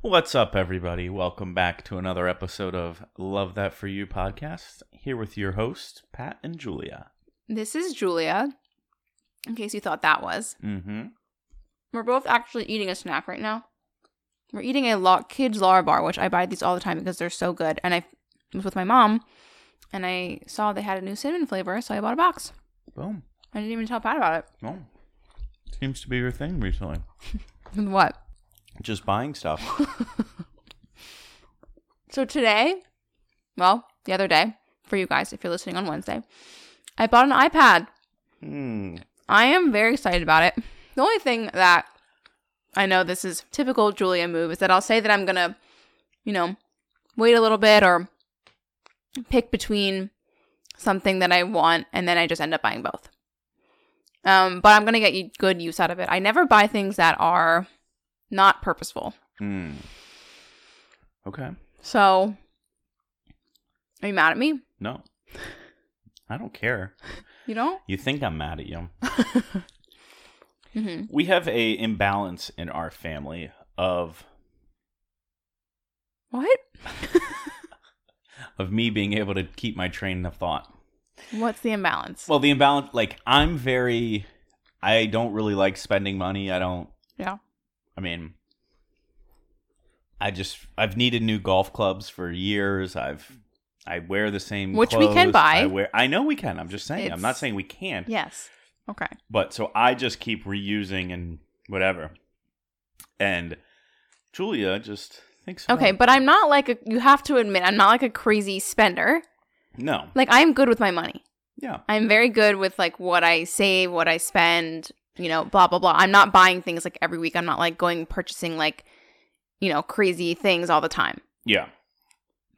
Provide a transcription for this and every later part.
What's up, everybody? Welcome back to another episode of Love That For You podcast. Here with your host, Pat and Julia. This is Julia. In case you thought that was, Mm-hmm. we're both actually eating a snack right now. We're eating a lo- kids Larabar, which I buy these all the time because they're so good. And I was with my mom, and I saw they had a new cinnamon flavor, so I bought a box. Boom. I didn't even tell Pat about it. Well, seems to be your thing recently. What? Just buying stuff. So today, well, the other day, for you guys, if you're listening on Wednesday, I bought an iPad. Hmm. I am very excited about it. The only thing that I know this is typical Julia move is that I'll say that I'm gonna, you know, wait a little bit or pick between something that I want, and then I just end up buying both. Um, but I'm gonna get good use out of it. I never buy things that are not purposeful. Hmm. Okay. So, are you mad at me? No. I don't care. You don't? You think I'm mad at you. hmm We have a imbalance in our family of What? of me being able to keep my train of thought. What's the imbalance? Well, the imbalance, like, I'm very, I don't really like spending money. I don't, yeah. I mean, I just, I've needed new golf clubs for years. I've, I wear the same, Which we can buy. I wear, I know we can. I'm just saying. I'm not saying we can't. Yes. Okay. But so I just keep reusing and whatever. And Julia just thinks, Okay, but I'm not like a. You have to admit, I'm not like a crazy spender. no, Like I'm good with my money. yeah, I'm very good with like what I save, what I spend. You know, blah blah blah. I'm not buying things like every week. I'm not like going purchasing like, you know, crazy things all the time. yeah,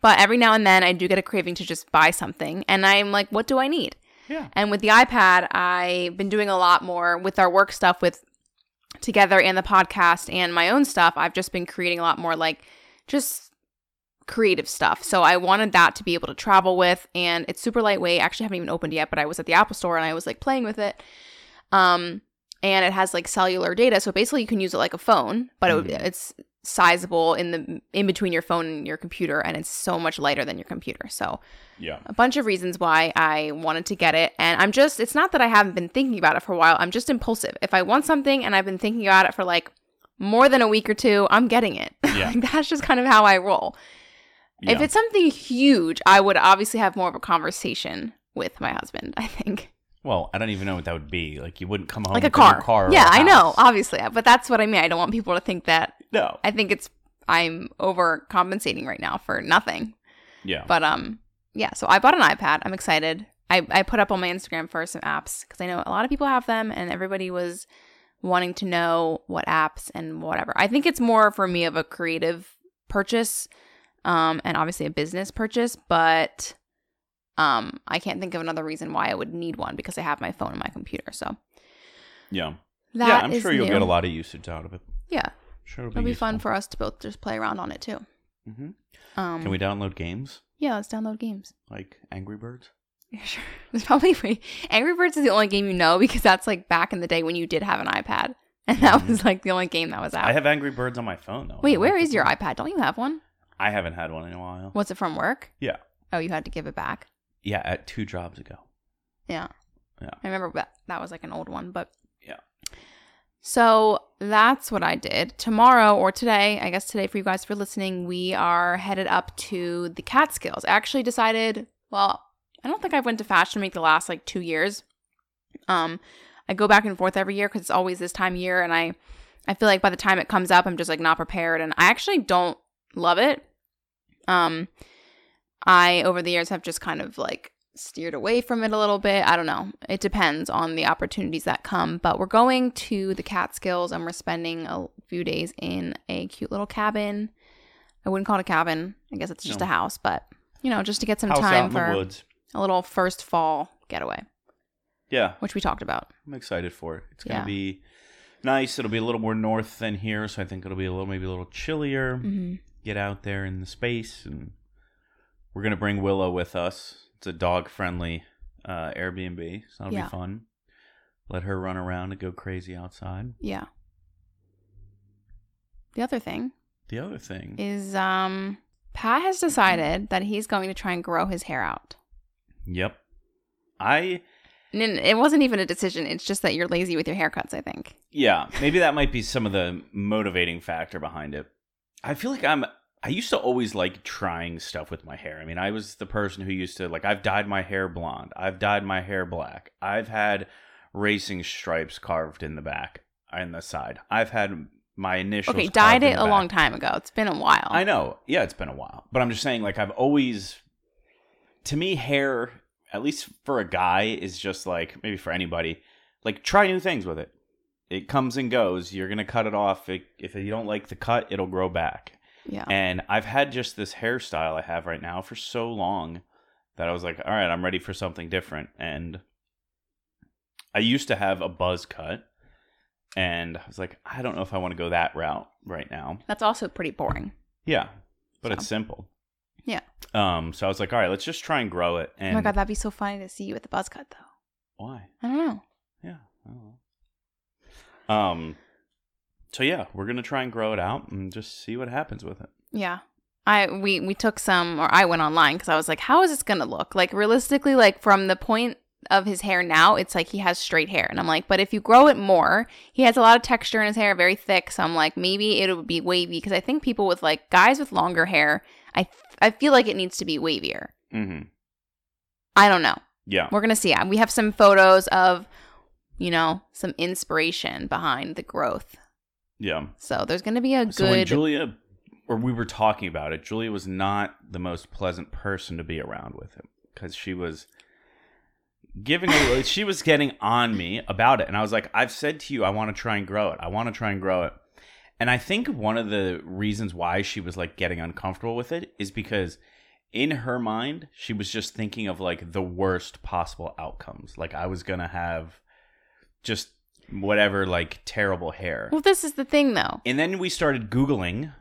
But every now and then, I do get a craving to just buy something, and I'm like, what do I need? yeah, And with the iPad, I've been doing a lot more with our work stuff with together and the podcast and my own stuff. I've just been creating a lot more like just creative stuff. So I wanted that to be able to travel with and it's super lightweight. Actually haven't even opened yet, but I was at the Apple store and I was like playing with it. Um and it has like cellular data, so basically you can use it like a phone, but it would, Mhm. it's sizable in the in between your phone and your computer and it's so much lighter than your computer. So yeah, a bunch of reasons why I wanted to get it. And I'm just, it's not that I haven't been thinking about it for a while. I'm just impulsive. If I want something and I've been thinking about it for like more than a week or two, I'm getting it. Yeah. that's just kind of how I roll. If it's something huge, I would obviously have more of a conversation with my husband, I think. Well, I don't even know what that would be. Like you wouldn't come home Like a car. car yeah, I know, obviously. But that's what I mean. I don't want people to think that No. I think it's, I'm overcompensating right now for nothing. Yeah. But um, yeah. So I bought an iPad. I'm excited. I I put up on my Instagram for some apps because I know a lot of people have them, and everybody was wanting to know what apps and whatever. I think it's more for me of a creative purchase, um, and obviously a business purchase, but. Um, I can't think of another reason why I would need one because I have my phone and my computer. So yeah. that yeah. I'm sure you'll new. get a lot of usage out of it. Yeah, Sure, it'll it'll be fun for us to both just play around on it too. Mhm. Um, Can we download games Yeah, let's download games. like Angry Birds? Yeah, sure. There's probably way- Angry Birds is the only game you know because that's like back in the day when you did have an iPad, and that Mhm. was like the only game that was out. I have Angry Birds on my phone though. Wait, where is your iPad? Don't you have one? I haven't had one in a while. Was it from work? Yeah. Oh, you had to give it back. Yeah, at two jobs ago. Yeah. Yeah. I remember that that was like an old one, but Yeah. So that's what I did. Tomorrow or today, I guess today for you guys for listening, we are headed up to the Catskills. I actually decided, well, I don't think I've went to Fashion Week the last like two years. Um, I go back and forth every year because it's always this time of year, and I, I feel like by the time it comes up, I'm just like not prepared, and I actually don't love it. Um, I over the years have just kind of like steered away from it a little bit. I don't know. It depends on the opportunities that come. But we're going to the Catskills and we're spending a few days in a cute little cabin. I wouldn't call it a cabin. I guess it's just No. a house, but you know, just to get some House time for woods. a little first fall getaway, Yeah, which we talked about. I'm excited for it. It's gonna Yeah. be nice. It'll be a little more north than here, so I think it'll be a little maybe a little chillier. hmm Get out there in the space, and we're gonna bring Willow with us. It's a dog friendly uh, Airbnb, so that'll Yeah. be fun. Let her run around and go crazy outside. Yeah. The other thing the other thing. is um Pat has decided that he's going to try and grow his hair out. Yep. I And it wasn't even a decision. It's just that you're lazy with your haircuts, I think. yeah, maybe that might be some of the motivating factor behind it. I feel like I'm I used to always like trying stuff with my hair. I mean, I was the person who used to like I've dyed my hair blonde. I've dyed my hair black. I've had racing stripes carved in the back and the side. I've had my initials Okay, dyed it a back. long time ago. It's been a while. I know. Yeah, it's been a while. But I'm just saying, like, I've always, to me, hair, at least for a guy, is just like, maybe for anybody, like, try new things with it. It comes and goes. You're going to cut it off. It, if you don't like the cut, it'll grow back. Yeah. And I've had just this hairstyle I have right now for so long that I was like, all right, I'm ready for something different. And I used to have a buzz cut. And I was like, I don't know if I want to go that route right now. That's also pretty boring. Yeah, but So. it's simple. Yeah. Um. So I was like, all right, let's just try and grow it. And oh my god, that'd be so funny to see you with the buzz cut though. why? I don't know. Yeah. I don't know. Um. So yeah, we're gonna try and grow it out and just see what happens with it. Yeah. I we we took some or I went online cuz I was like how is this going to look? Like realistically like from the point of his hair now, it's like he has straight hair. And I'm like, but if you grow it more, he has a lot of texture in his hair, very thick. So I'm like, maybe it would be wavy because I think people with like guys with longer hair, I I feel like it needs to be wavier. Mm-hmm. I don't know. Yeah. We're going to see. We have some photos of you know, some inspiration behind the growth. Yeah. So there's going to be a So when good Julia, or we were talking about it, Julia was not the most pleasant person to be around with him because she was giving a, she was getting on me about it, and I was like, I've said to you, I want to try and grow it. I want to try and grow it. And I think one of the reasons why she was like getting uncomfortable with it is because in her mind, she was just thinking of like the worst possible outcomes. Like I was gonna have just whatever like terrible hair. Well, this is the thing though. And then we started Googling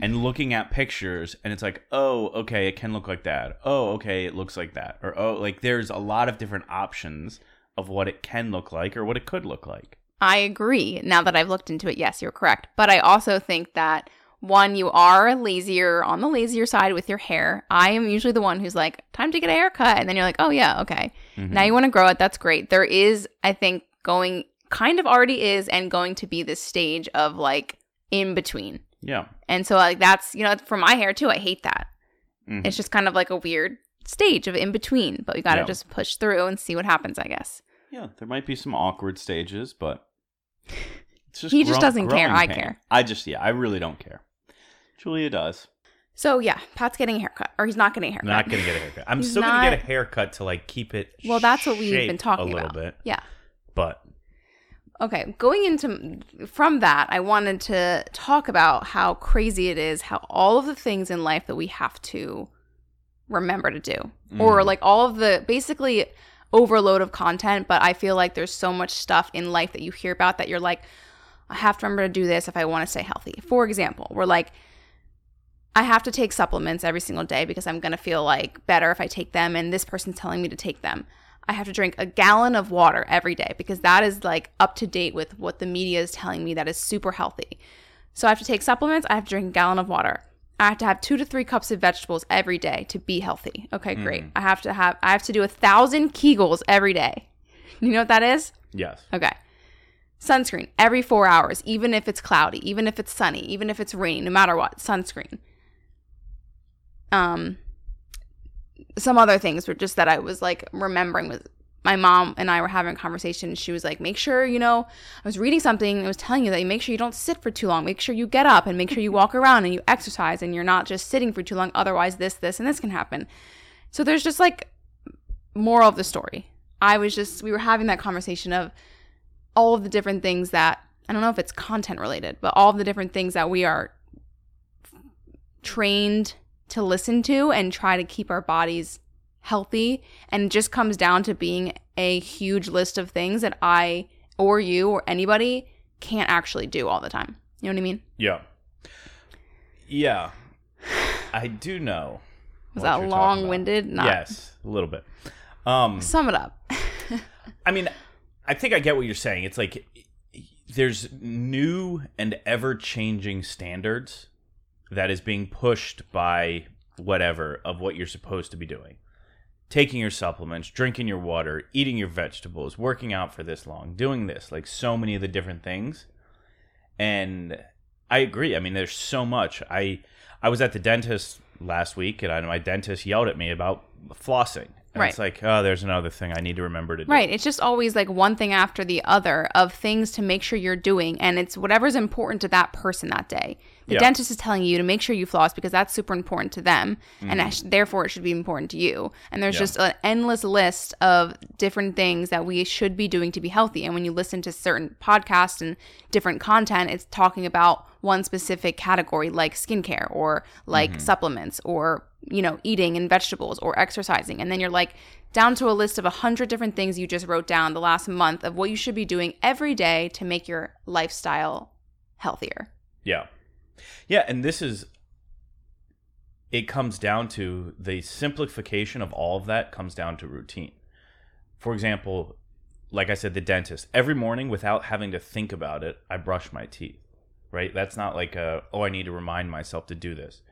and looking at pictures, and it's like, oh, okay, it can look like that. Oh, okay, it looks like that. Or, oh, like there's a lot of different options of what it can look like or what it could look like. I agree. Now that I've looked into it, yes, you're correct. But I also think that one, you are lazier on the lazier side with your hair. I am usually the one who's like, time to get a haircut. And then you're like, oh, yeah, okay. Mhm. Now you want to grow it. That's great. There is, I think, going, kind of already is, and going to be this stage of like in between. Yeah. And so, like, that's, you know, for my hair too, I hate that. Mhm. It's just kind of like a weird stage of in between, but we got to Yeah. just push through and see what happens, I guess. Yeah, there might be some awkward stages, but it's just He just doesn't care. growing I care. I just yeah, I really don't care. Julia does. So, yeah, Pat's getting a haircut, or he's not getting a haircut. Not gonna get a haircut. I'm He's still gonna get a haircut to like keep it. Well, that's what we've been talking a little about. bit, Yeah. Okay, going into from that, I wanted to talk about how crazy it is how all of the things in life that we have to remember to do or Mm. like all of the basically overload of content, but I feel like there's so much stuff in life that you hear about that you're like I have to remember to do this if I want to stay healthy. For example, we're like I have to take supplements every single day because I'm going to feel like better if I take them and this person's telling me to take them. I have to drink a gallon of water every day because that is like up to date with what the media is telling me that is super healthy. So I have to take supplements, I have to drink a gallon of water. I have to have 2 to 3 cups of vegetables every day to be healthy. Okay, great. I have to have I have to do a 1000 Kegels every day. You know what that is? yes, Okay. Sunscreen every four hours, even if it's cloudy, even if it's sunny, even if it's raining, no matter what, sunscreen. Um, some other things were just that I was like remembering was my mom and I were having a conversation. She was like, make sure, you know, I was reading something and it was telling you that you make sure you don't sit for too long. Make sure you get up and make sure you walk around and you exercise and you're not just sitting for too long. Otherwise, this, this, and this can happen. So there's just like moral of the story. I was just, we were having that conversation of all of the different things that, I don't know if it's content related, but all of the different things that we are trained to listen to and try to keep our bodies healthy. And it just comes down to being a huge list of things that I or you or anybody can't actually do all the time. You know what I mean? yeah, yeah. I do know. Was that long winded? Not. Yes, a little bit. Um, Sum it up. I mean, I think I get what you're saying. It's like there's new and ever changing standards that is being pushed by whatever of what you're supposed to be doing. Taking your supplements, drinking your water, eating your vegetables, working out for this long, doing this, like so many of the different things. And I agree. I mean, there's so much. I I was at the dentist last week, and I, my dentist yelled at me about flossing. And Right. It's like, oh, there's another thing I need to remember to do. Right. It's just always like one thing after the other of things to make sure you're doing. And it's whatever's important to that person that day. The Yeah. dentist is telling you to make sure you floss because that's super important to them. And sh- therefore it should be important to you. And there's Mm-hmm. Yeah. just an endless list of different things that we should be doing to be healthy. And when you listen to certain podcasts and different content, it's talking about one specific category like skincare or like Mm-hmm. supplements or you know eating and vegetables or exercising and then you're like down to a list of a hundred different things you just wrote down the last month of what you should be doing every day to make your lifestyle healthier Yeah. Yeah, and this is it comes down to the simplification of all of that comes down to routine. For example, like I said the dentist, every morning without having to think about it, I brush my teeth. Right? That's not like a oh I need to remind myself to do this.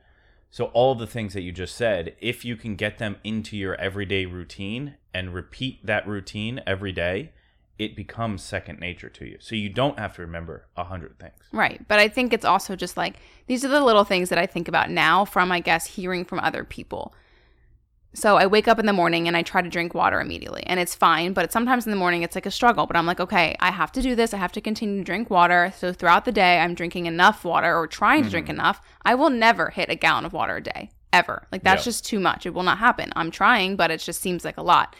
So all the things that you just said, if you can get them into your everyday routine and repeat that routine every day, it becomes second nature to you. So you don't have to remember a hundred things. right but i think it's also just like these are the little things that i think about now from i guess hearing from other people. So i wake up in the morning and i try to drink water immediately and it's fine but sometimes in the morning it's like a struggle but i'm like okay i have to do this i have to continue to drink water. So throughout the day i'm drinking enough water or trying to drink mm-hmm. enough i will never hit a gallon of water a day ever. Like that's Yeah. just too much. It will not happen. I'm trying but it just seems like a lot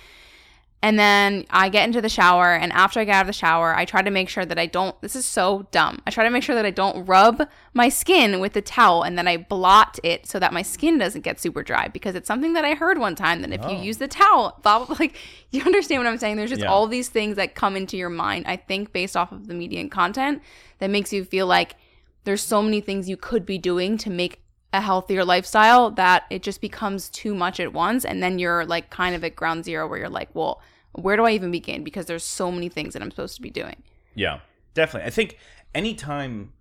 and then I get into the shower, and after I get out of the shower, I try to make sure that I don't. This is so dumb. I try to make sure that I don't rub my skin with the towel and then I blot it so that my skin doesn't get super dry because it's something that I heard one time that if you Oh. use the towel, blah, blah, blah, like, you understand what I'm saying? There's just Yeah. all these things that come into your mind, I think, based off of the media and content that makes you feel like there's so many things you could be doing to make a healthier lifestyle that it just becomes too much at once and then you're like kind of at ground zero where you're like well where do i even begin because there's so many things that i'm supposed to be doing Yeah, definitely. I think anytime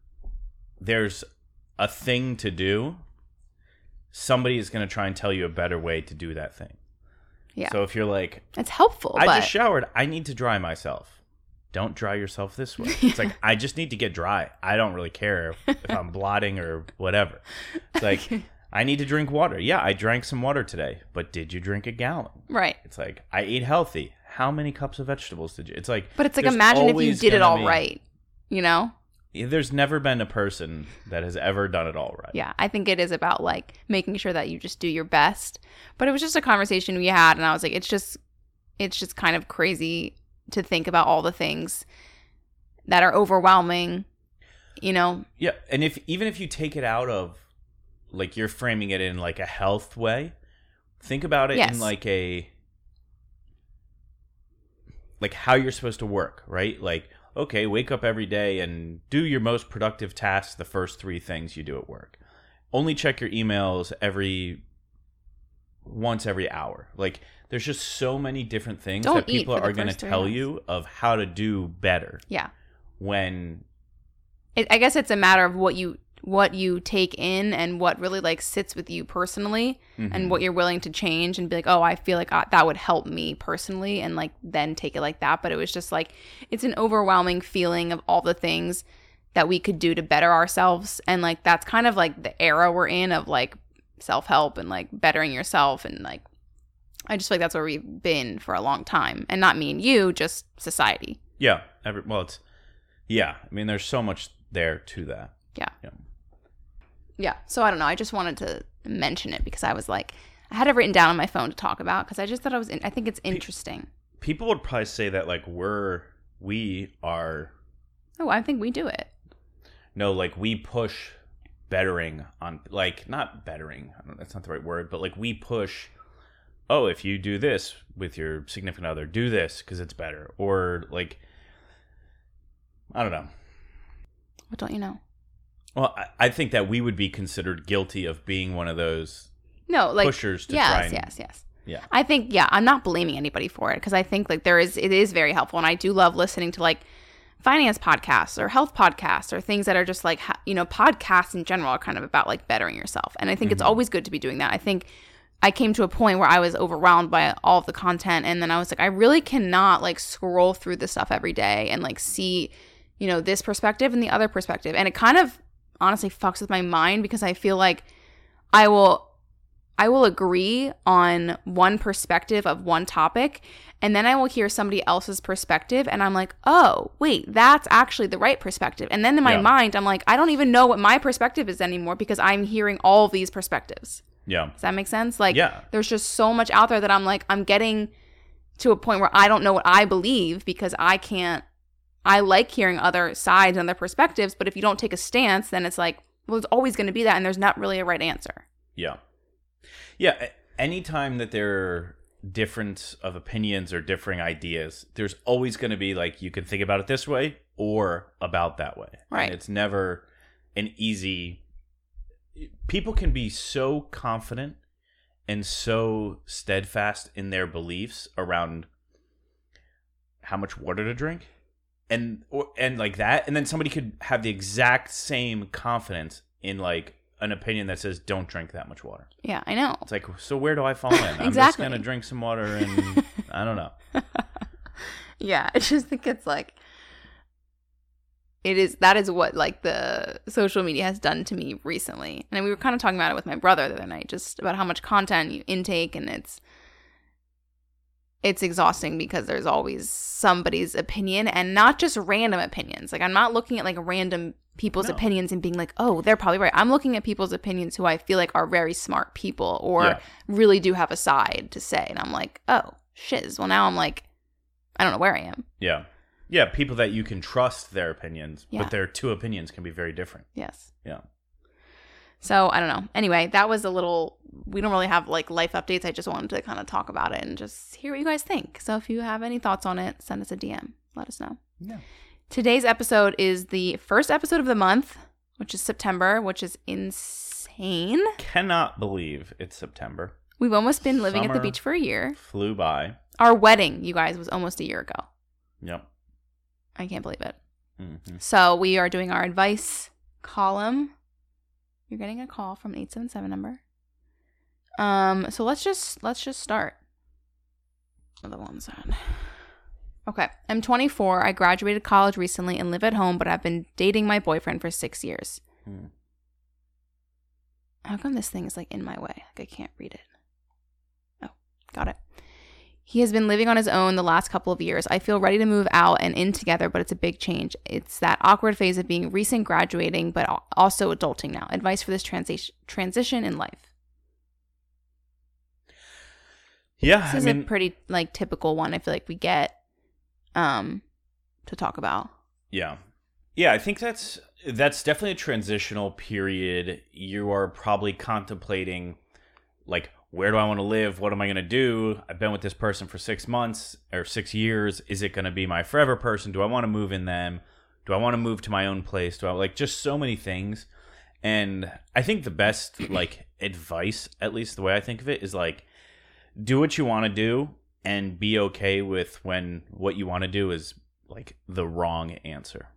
there's a thing to do, somebody is going to try and tell you a better way to do that thing. Yeah. So if you're like, it's helpful I but just showered, I need to dry myself. Don't dry yourself this way. It's like I just need to get dry. I don't really care if, if I'm blotting or whatever. It's like I need to drink water. Yeah, I drank some water today, but did you drink a gallon? right It's like I ate healthy. How many cups of vegetables did you? It's like but it's like imagine if you did it all be- right you know There's never been a person that has ever done it all right. yeah i think it is about like making sure that you just do your best but it was just a conversation we had and i was like it's just it's just kind of crazy to think about all the things that are overwhelming you know Yeah, and if even if you take it out of like you're framing it in like a health way, think about it Yes. in like a like how you're supposed to work, right? Like okay, wake up every day and do your most productive tasks, the first 3 things you do at work. Only check your emails every once every hour. Like there's just so many different things Don't that people are going to tell hours. you of how to do better yeah when it, I guess it's a matter of what you what you take in and what really like sits with you personally Mm-hmm. and what you're willing to change and be like oh i feel like uh, that would help me personally and like then take it like that but it was just like it's an overwhelming feeling of all the things that we could do to better ourselves and like that's kind of like the era we're in of like self-help and like bettering yourself and like i just feel like that's where we've been for a long time and not me and you just society Yeah. Every, well, it's yeah. I mean, there's so much there to that. Yeah. Yeah. Yeah. So I don't know. I just wanted to mention it because I was like, I had it written down on my phone to talk about because I just thought I was. In, I think it's interesting. People would probably say that like we're we are Oh, I think we do it. no like we push bettering on like not bettering. I don't, that's not the right word, but like we push. Oh, if you do this with your significant other, do this because it's better. Or like, I don't know. What don't you know? Well, I, I think that we would be considered guilty of being one of those No, like pushers to yes, try and yes, yes. yeah. I think yeah, I'm not blaming anybody for it because I think like there is it is very helpful and I do love listening to like finance podcasts or health podcasts or things that are just like you know podcasts in general are kind of about like bettering yourself and i think it's mm-hmm. always good to be doing that i think i came to a point where i was overwhelmed by all of the content and then i was like i really cannot like scroll through this stuff every day and like see you know this perspective and the other perspective and it kind of honestly fucks with my mind because i feel like i will I will agree on one perspective of one topic, and then I will hear somebody else's perspective, and I'm like, oh, wait, that's actually the right perspective. And then in my Yeah. mind, I'm like, I don't even know what my perspective is anymore because I'm hearing all of these perspectives. Yeah. Does that make sense? Like, Yeah. there's just so much out there that I'm like, I'm getting to a point where I don't know what I believe because I can't. I like hearing other sides and other perspectives, but if you don't take a stance, then it's like, well, it's always going to be that, and there's not really a right answer. Yeah. Yeah. Anytime that there are difference of opinions or differing ideas, there's always going to be like you can think about it this way or about that way. Right. And it's never an easy. People can be so confident and so steadfast in their beliefs around how much water to drink and or and like that and then somebody could have the exact same confidence in like an opinion that says don't drink that much water Yeah, I know. it's like so where do i fall in exactly. i'm just gonna drink some water and i don't know Yeah, I just think it's like it is that is what like the social media has done to me recently. And we were kind of talking about it with my brother the other night, just about how much content you intake and it's it's exhausting because there's always somebody's opinion and not just random opinions. Like I'm not looking at like random people's No. opinions and being like, "Oh, they're probably right." I'm looking at people's opinions who I feel like are very smart people or Yeah. really do have a side to say. And I'm like, "Oh, shiz." Well, now I'm like I don't know where I am. yeah yeah people that you can trust their opinions Yeah. but their two opinions can be very different Yes. yeah So I don't know. Anyway, that was a little. We don't really have like life updates. I just wanted to kind of talk about it and just hear what you guys think. So if you have any thoughts on it, send us a DM. Let us know. yeah Today's episode is the first episode of the month, which is September, which is insane. cannot believe it's september We've almost been living at the beach for a year. flew by Our wedding, you guys, was almost a year ago. yep I can't believe it. hmm So we are doing our advice column. You're getting a call from an 877 number. Um, so let's just let's just start. Another one sad. Okay. I'm 24. I graduated college recently and live at home, but I've been dating my boyfriend for six years. Hmm. How come this thing is like in my way? Like I can't read it. Oh, got it. He has been living on his own the last couple of years. I feel ready to move out and in together, but it's a big change. It's that awkward phase of being recent graduating, but also adulting now. Advice for this transition transition in life. yeah This i is mean a pretty like typical one. I feel like we get um to talk about. Yeah. Yeah, I think that's that's definitely a transitional period. You are probably contemplating like where do I want to live? What am I going to do? I've been with this person for 6 months or 6 years. Is it going to be my forever person? Do I want to move in them? Do I want to move to my own place? Do I like just so many things? And I think the best like advice, at least the way I think of it, is like do what you want to do and be okay with when what you want to do is like the wrong answer.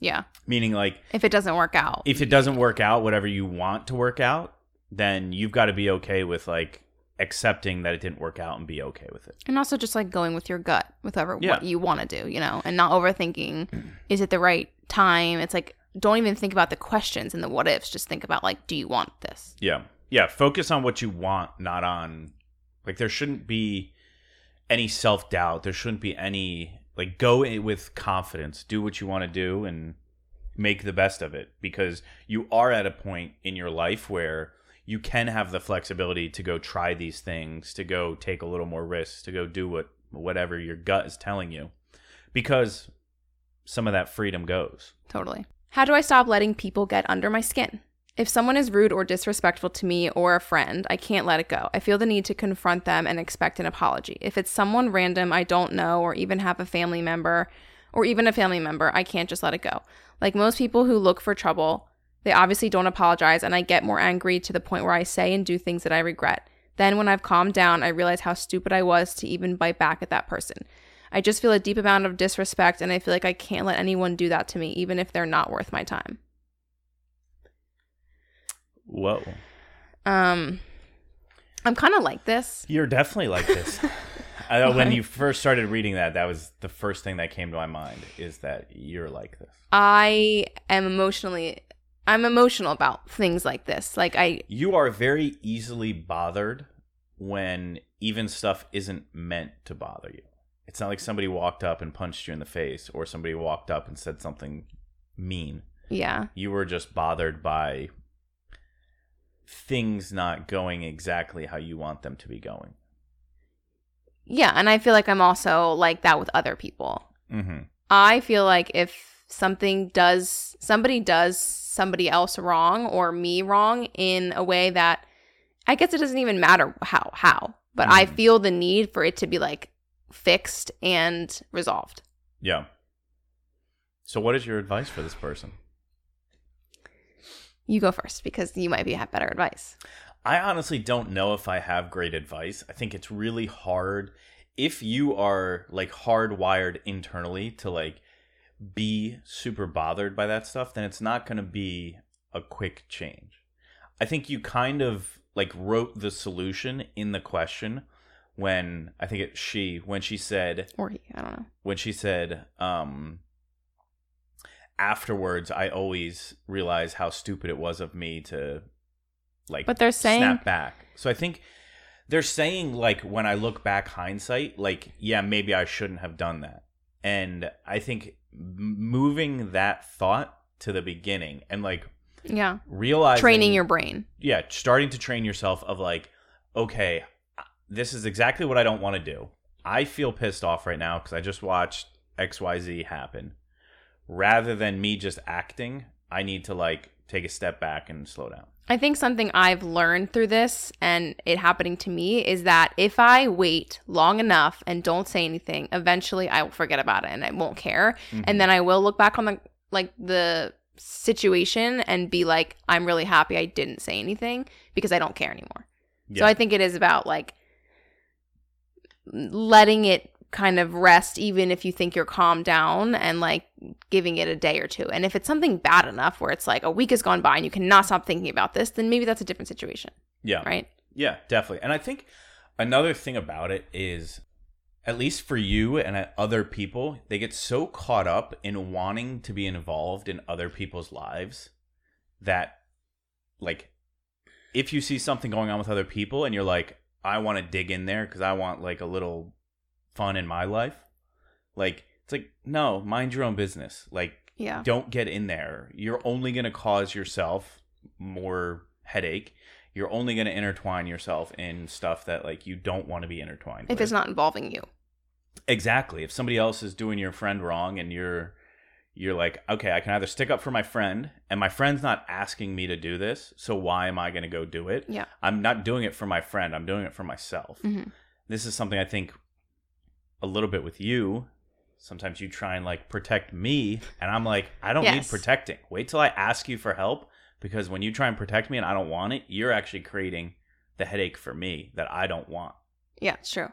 Yeah. Meaning like If it doesn't work out. if it doesn't work out whatever you want to work out, then you've got to be okay with like accepting that it didn't work out and be okay with it. And also just like going with your gut with whatever Yeah. what you want to do, you know, and not overthinking is it the right time? It's like don't even think about the questions and the what ifs. Just think about like, do you want this? Yeah. Yeah, focus on what you want, not on like there shouldn't be any self-doubt. There shouldn't be any like go with confidence. Do what you want to do and make the best of it because you are at a point in your life where you can have the flexibility to go try these things, to go take a little more risks, to go do what whatever your gut is telling you. Because some of that freedom goes. Totally. How do I stop letting people get under my skin? If someone is rude or disrespectful to me or a friend, I can't let it go. I feel the need to confront them and expect an apology. If it's someone random I don't know or even have a family member or even a family member, I can't just let it go. Like most people who look for trouble, they obviously don't apologize and I get more angry to the point where I say and do things that I regret. Then when I've calmed down, I realize how stupid I was to even bite back at that person. I just feel a deep amount of disrespect and I feel like I can't let anyone do that to me, even if they're not worth my time. Whoa. Um, I'm kind of like this. You're definitely like this. I when you first started reading that, that was the first thing that came to my mind is that you're like this. I am emotionally, I'm emotional about things like this. Like I, You are very easily bothered when even stuff isn't meant to bother you. It's not like somebody walked up and punched you in the face or somebody walked up and said something mean. yeah, You were just bothered by things not going exactly how you want them to be going. yeah, and I feel like I'm also like that with other people. Mm-hmm. I feel like if something does somebody does somebody else wrong or me wrong in a way that I guess it doesn't even matter how how, but I Mhm. feel the need for it to be like fixed and resolved. Yeah. So, what is your advice for this person? You go first because you might be have better advice. I honestly don't know if I have great advice. I think it's really hard if you are like hardwired internally to like be super bothered by that stuff, then it's not going to be a quick change. I think you kind of like wrote the solution in the question when I think it's she when she said Or he, I don't know. when she said um afterwards I always realize how stupid it was of me to like But they're saying snap back. So I think they're saying like when I look back hindsight, like yeah, maybe I shouldn't have done that. And I think moving that thought to the beginning and like yeah, realizing training your brain. yeah, starting to train yourself of like, okay, this is exactly what I don't want to do. I feel pissed off right now because I just watched XYZ happen. Rather than me just acting, I need to like take a step back and slow down. I think something I've learned through this and it happening to me is that if I wait long enough and don't say anything, eventually I will forget about it and I won't care. Mm-hmm. And then I will look back on the like the situation and be like, I'm really happy I didn't say anything because I don't care anymore. Yeah. So I think it is about like letting it kind of rest even if you think you're calmed down and like giving it a day or two. And if it's something bad enough where it's like a week has gone by and you cannot stop thinking about this, then maybe that's a different situation, yeah. right? Yeah, definitely. And I think another thing about it is, at least for you and uh, other people, they get so caught up in wanting to be involved in other people's lives that, like, if you see something going on with other people and you're like, I want to dig in there because I want, like, a little fun in my life, like, it's like, no, mind your own business. Like, Yeah. don't get in there. You're only going to cause yourself more headache. You're only going to intertwine yourself in stuff that like you don't want to be intertwined. If with. it's not involving you. exactly, if somebody else is doing your friend wrong and you're you're like, okay, I can either stick up for my friend, and my friend's not asking me to do this, so why am I going to go do it? Yeah. I'm not doing it for my friend. I'm doing it for myself. Mhm. This is something I think a little bit with you. Sometimes you try and like protect me, and I'm like, I don't need protecting. Wait till I ask you for help, because when you try and protect me and I don't want it, you're actually creating the headache for me that I don't want. Yeah, it's true.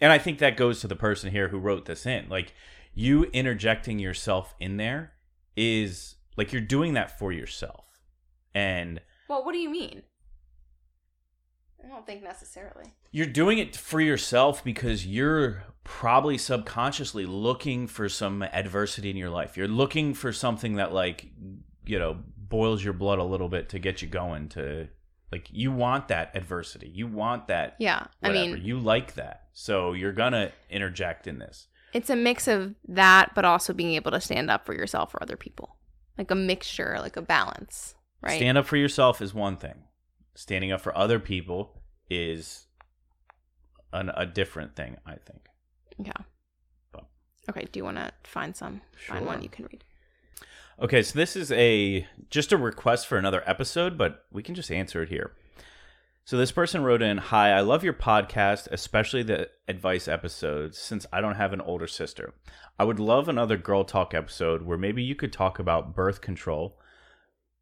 And I think that goes to the person here who wrote this in. Like, you interjecting yourself in there is like you're doing that for yourself. And Well, what do you mean? I don't think necessarily. you're doing it for yourself because you're probably subconsciously looking for some adversity in your life. You're looking for something that like, you know, boils your blood a little bit to get you going to like you want that adversity. You want that Yeah. I mean, you like that. So you're going to interject in this. it's a mix of that, but also being able to stand up for yourself or other people. Like a mixture, like a balance, right? Stand up for yourself is one thing. Standing up for other people is an, a different thing, I think. yeah. But- Okay. Do you want to find some? Find one you can read. Okay, so this is a just a request for another episode, but we can just answer it here. So this person wrote in, "Hi, I love your podcast, especially the advice episodes since I don't have an older sister. I would love another girl talk episode where maybe you could talk about birth control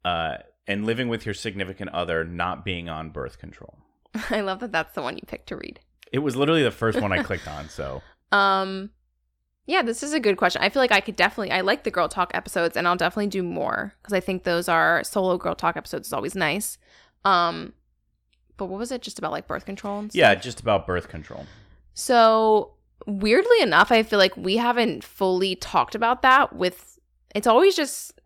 uh and living with your significant other not being on birth control." I love that that's the one you picked to read. It was literally the first one I clicked on, so Um, Yeah, this is a good question. I feel like I could definitely I like the girl talk episodes and I'll definitely do more because I think those are solo girl talk episodes is always nice. Um but what was it just about like birth control and stuff? Yeah, just about birth control. So weirdly enough, I feel like we haven't fully talked about that with it's always just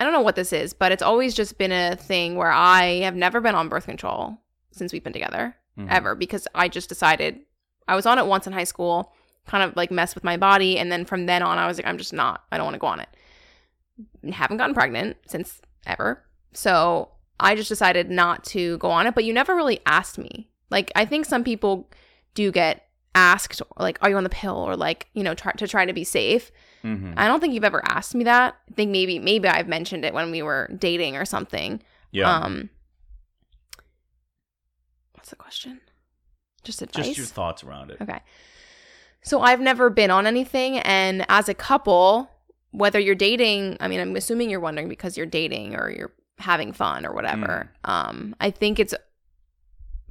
I don't know what this is, but it's always just been a thing where I have never been on birth control since we've been together Mhm. ever because I just decided I was on it once in high school, kind of like mess with my body, and then from then on I was like I'm just not I don't want to go on it. Haven't gotten pregnant since ever. So I just decided not to go on it, but you never really asked me. Like I think some people do get asked like are you on the pill or like, you know, try to try to be safe. Mhm. I don't think you've ever asked me that. I think maybe maybe I've mentioned it when we were dating or something. Yeah. Um What's the question? Just advice. just your thoughts around it. Okay. So I've never been on anything and as a couple, whether you're dating, I mean I'm assuming you're wondering because you're dating or you're having fun or whatever. Um I think it's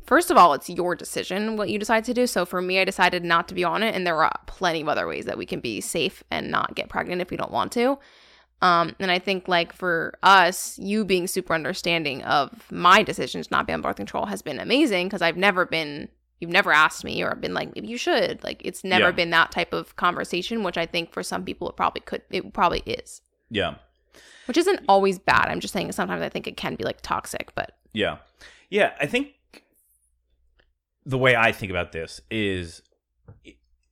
First of all, it's your decision what you decide to do. So for me, I decided not to be on it, and there are plenty of other ways that we can be safe and not get pregnant if we don't want to. Um, and I think like for us, you being super understanding of my decisions not be on birth control has been amazing because I've never been you've never asked me or been like maybe you should like it's never Yeah. been that type of conversation which i think for some people it probably could it probably is Yeah. which isn't always bad i'm just saying sometimes i think it can be like toxic but Yeah. Yeah, I think the way I think about this is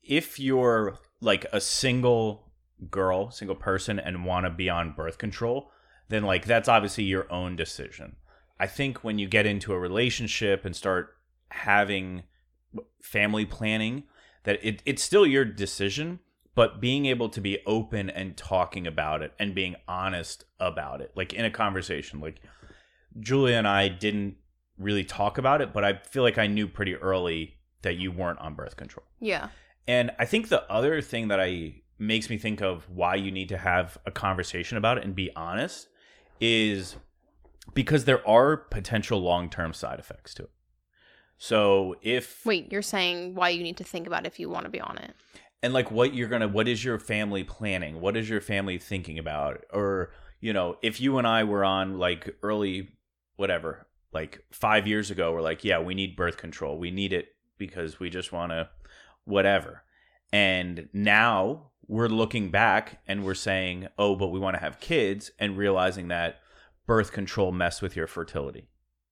if you're like a single girl, single person and want to be on birth control, then like that's obviously your own decision. I think when you get into a relationship and start having family planning that it, it's still your decision but being able to be open and talking about it and being honest about it like in a conversation like julia and i didn't really talk about it but i feel like i knew pretty early that you weren't on birth control. Yeah. And I think the other thing that I makes me think of why you need to have a conversation about it and be honest is because there are potential long-term side effects to it. So if wait you're saying why you need to think about if you want to be on it. And like what you're gonna what is your family planning? What is your family thinking about? Or you know if you and i were on like early whatever like five years ago we're like yeah we need birth control we need it because we just want to whatever and now we're looking back and we're saying oh but we want to have kids and realizing that birth control messed with your fertility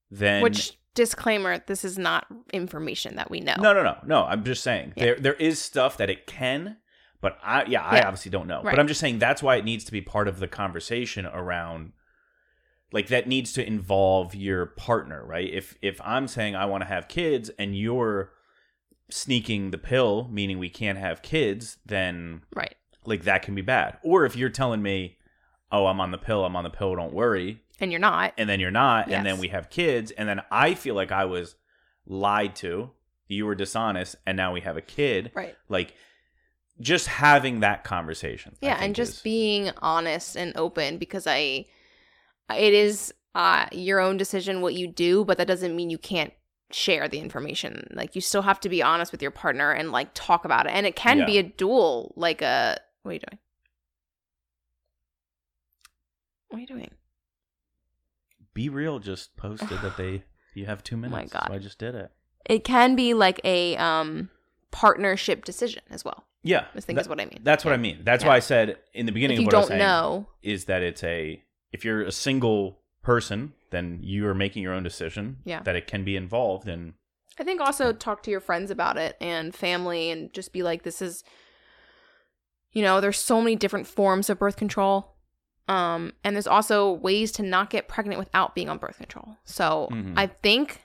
then which disclaimer this is not information that we know no, no, no, no. I'm just saying Yeah. there there is stuff that it can, but I yeah, I Yeah. obviously don't know. Right. But I'm just saying that's why it needs to be part of the conversation around like that needs to involve your partner, right? If if I'm saying I want to have kids and you're sneaking the pill, meaning we can't have kids, then right like that can be bad. Or if you're telling me, "Oh, I'm on the pill, I'm on the pill, don't worry." and you're not and then you're not and then we have kids and then i feel like i was lied to you were dishonest and now we have a kid right like just having that conversation yeah and just is- being honest and open because i it is uh your own decision what you do but that doesn't mean you can't share the information. Like you still have to be honest with your partner and like talk about it. And it can be a duel like a what are you doing? What are you doing? BeReal just posted that they you have two Oh my God. so i just did it. It can be like a um partnership decision as well. Yeah. I think that- is what i mean. that's what i mean. That's Yeah. why i said in the beginning if you of what i was don't saying know is that it's a if you're a single person then you are making your own decision Yeah. that it can be involved in I think also talk to your friends about it and family and just be like, this is, you know, there's so many different forms of birth control. Um, and there's also ways to not get pregnant without being on birth control. So Mhm. I think,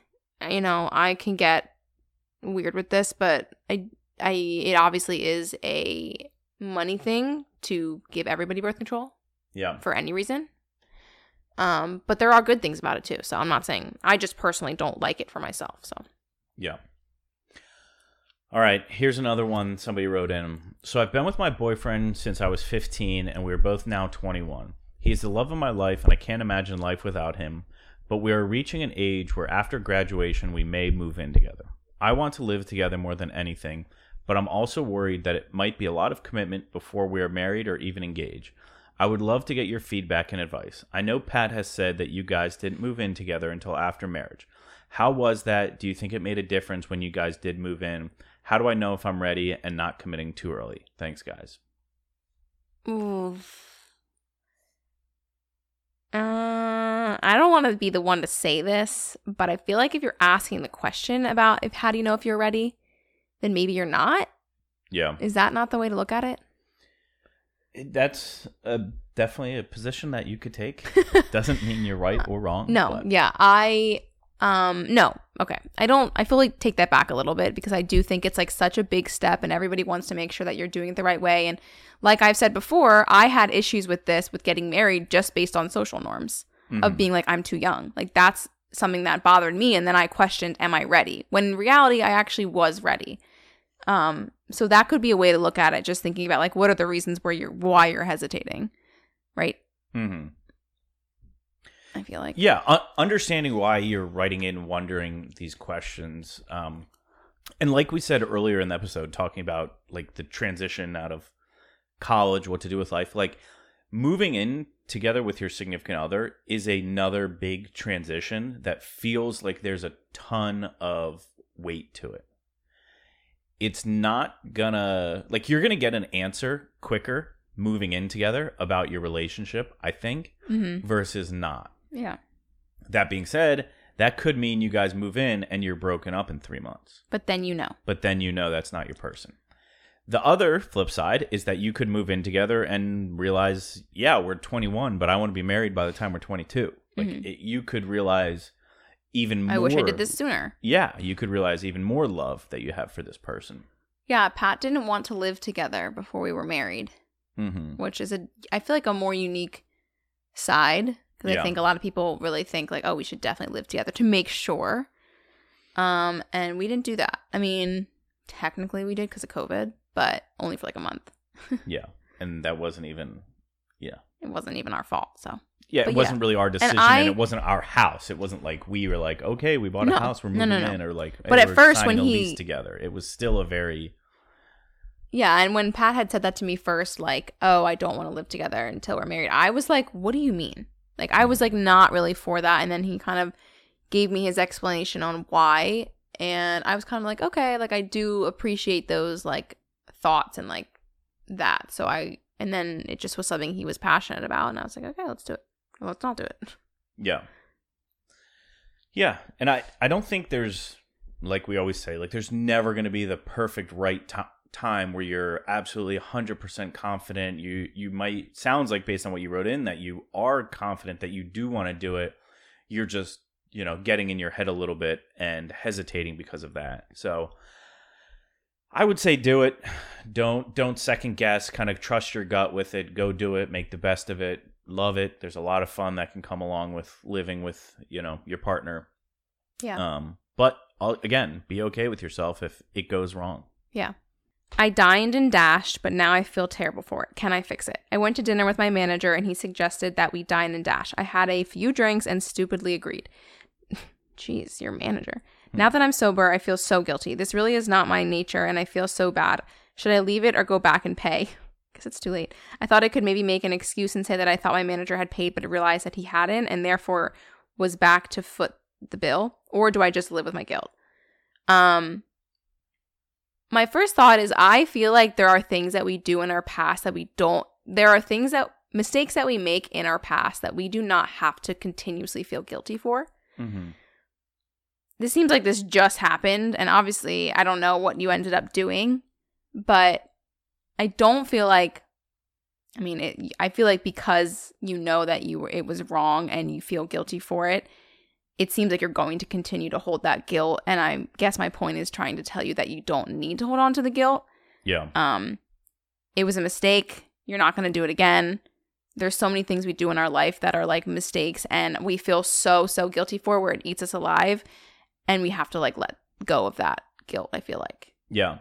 you know, I can get weird with this, but I, I, it obviously is a money thing to give everybody birth control yeah for any reason. Um, but there are good things about it too. So I'm not saying I just personally don't like it for myself. So Yeah. All right, here's another one somebody wrote in. So I've been with my boyfriend since I was 15 and we're both now 21. He's the love of my life and I can't imagine life without him, but we are reaching an age where after graduation we may move in together. I want to live together more than anything, but I'm also worried that it might be a lot of commitment before we are married or even engaged. I would love to get your feedback and advice. I know Pat has said that you guys didn't move in together until after marriage. How was that? Do you think it made a difference when you guys did move in? How do I know if I'm ready and not committing too early? Thanks, guys. Ooh. Uh, I don't want to be the one to say this, but I feel like if you're asking the question about if how do you know if you're ready, then maybe you're not. Yeah. Is that not the way to look at it? That's a, definitely a position that you could take. Doesn't mean you're right or wrong. No, but- yeah, I um no. Okay. I don't I fully take that back a little bit because I do think it's like such a big step and everybody wants to make sure that you're doing it the right way and like I've said before, I had issues with this with getting married just based on social norms of Mhm. being like I'm too young. Like that's something that bothered me and then I questioned am I ready? When in reality I actually was ready. Um so that could be a way to look at it just thinking about like what are the reasons where you're why you're hesitating. Right? mm-hmm. I feel like Yeah, uh, understanding why you're writing in, wondering these questions, um, and like we said earlier in the episode, talking about like the transition out of college, what to do with life, like moving in together with your significant other is another big transition that feels like there's a ton of weight to it. It's not gonna like you're gonna get an answer quicker moving in together about your relationship, I think, Mhm. versus not. Yeah. That being said, that could mean you guys move in and you're broken up in three months. But then you know. But then you know that's not your person. The other flip side is that you could move in together and realize, yeah, we're 21, but I want to be married by the time we're 22. Like Mhm. it, you could realize even more. I wish I did this sooner. Yeah, you could realize even more love that you have for this person. Yeah, Pat didn't want to live together before we were married, hmm which is a I feel like a more unique side because Yeah. I think a lot of people really think like, oh, we should definitely live together to make sure. Um, and we didn't do that. I mean, technically we did because of COVID, but only for like a month. Yeah, and that wasn't even. Yeah, It wasn't even our fault. So yeah, But it wasn't really our decision, and, I- it wasn't our house. It wasn't like we were like, okay, we bought a No. house, we're moving no, no. in, or like. But at first when a he- together, it was still a very yeah, and when Pat had said that to me first, like, oh, I don't want to live together until we're married, I was like, what do you mean? Like, I was mm. like not really for that, and then he kind of gave me his explanation on why, and I was kind of like, okay, like I do appreciate those like thoughts and like that. So I, and then it just was something he was passionate about, and I was like, okay, let's do it. Let's not do it. Yeah. Yeah, and I I don't think there's like we always say like there's never going to be the perfect right ti time where you're absolutely 100% confident. You you might sounds like based on what you wrote in that you are confident that you do want to do it. You're just, you know, getting in your head a little bit and hesitating because of that. So I would say do it. Don't don't second guess, kind of trust your gut with it. Go do it, make the best of it. Love it. There's a lot of fun that can come along with living with, you know, your partner. Yeah. Um, but uh, again, be okay with yourself if it goes wrong. Yeah. I dined and dashed, but now I feel terrible for it. Can I fix it? I went to dinner with my manager and he suggested that we dine and dash. I had a few drinks and stupidly agreed. Jeez, your manager. Now that I'm sober, I feel so guilty. This really is not my nature and I feel so bad. Should I leave it or go back and pay? Because it's too late. I thought I could maybe make an excuse and say that I thought my manager had paid but realized that he hadn't and therefore was back to foot the bill. Or do I just live with my guilt? Um, my first thought is I feel like there are things that we do in our past that we don't there are things that mistakes that we make in our past that we do not have to continuously feel guilty for. Mm-hmm. This seems like this just happened and obviously I don't know what you ended up doing, but I don't feel like I mean, it, I feel like because you know that you were it was wrong and you feel guilty for it, it seems like you're going to continue to hold that guilt and I guess my point is trying to tell you that you don't need to hold on to the guilt. Yeah. Um it was a mistake. You're not going to do it again. There's so many things we do in our life that are like mistakes and we feel so so guilty for where it eats us alive and we have to like let go of that guilt, I feel like. Yeah.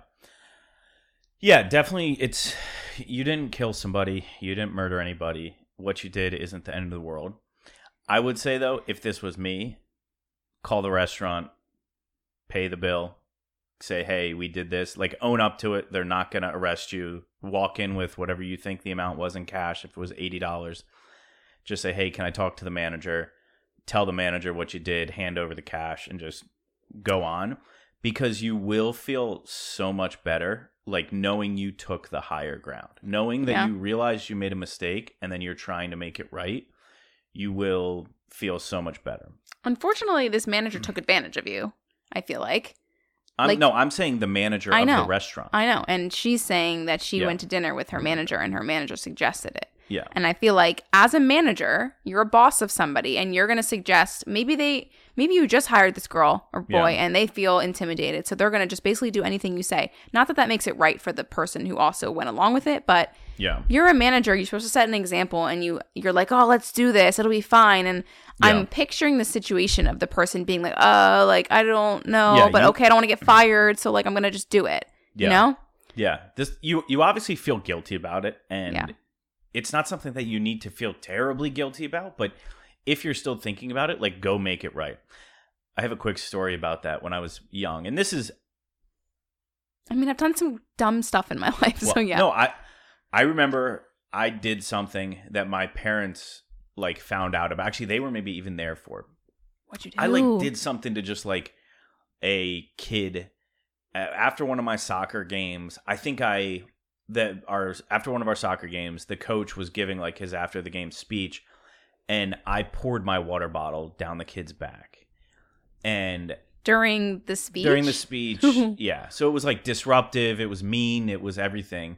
Yeah, definitely it's you didn't kill somebody, you didn't murder anybody. What you did isn't the end of the world. I would say though, if this was me, call the restaurant, pay the bill, say, "Hey, we did this." Like own up to it. They're not going to arrest you. Walk in with whatever you think the amount was in cash. If it was eighty dollars, just say, "Hey, can I talk to the manager?" Tell the manager what you did. Hand over the cash and just go on because you will feel so much better like knowing you took the higher ground knowing that Yeah. you realized you made a mistake and then you're trying to make it right you will feel so much better Unfortunately, this manager mm. took advantage of you. I feel like. I'm, Like- no i'm saying the manager I of the restaurant I know. And she's saying that she Yeah. went to dinner with her mm. manager and her manager suggested it. yeah And I feel like as a manager, you're a boss of somebody and you're going to suggest maybe they maybe you just hired this girl or boy Yeah. and they feel intimidated. So they're going to just basically do anything you say. Not that that makes it right for the person who also went along with it, but yeah you're a manager, you're supposed to set an example and you you're like, "Oh, let's do this. It'll be fine." And Yeah. I'm picturing the situation of the person being like, "Uh, like I don't know, Yeah, but you- okay, I don't want to get fired, so like I'm going to just do it." You know? yeah this you you obviously feel guilty about it and Yeah. it's not something that you need to feel terribly guilty about but if you're still thinking about it like go make it right i have a quick story about that when i was young and this is I mean, I've done some dumb stuff in my life, so yeah. No, I I remember I did something that my parents like found out about. Actually, they were maybe even there for. What'd you do? I like did something to just like a kid after one of my soccer games. I think I that our after one of our soccer games, the coach was giving like his after the game speech, and I poured my water bottle down the kid's back, and during the speech. during the speech yeah so it was like disruptive it was mean it was everything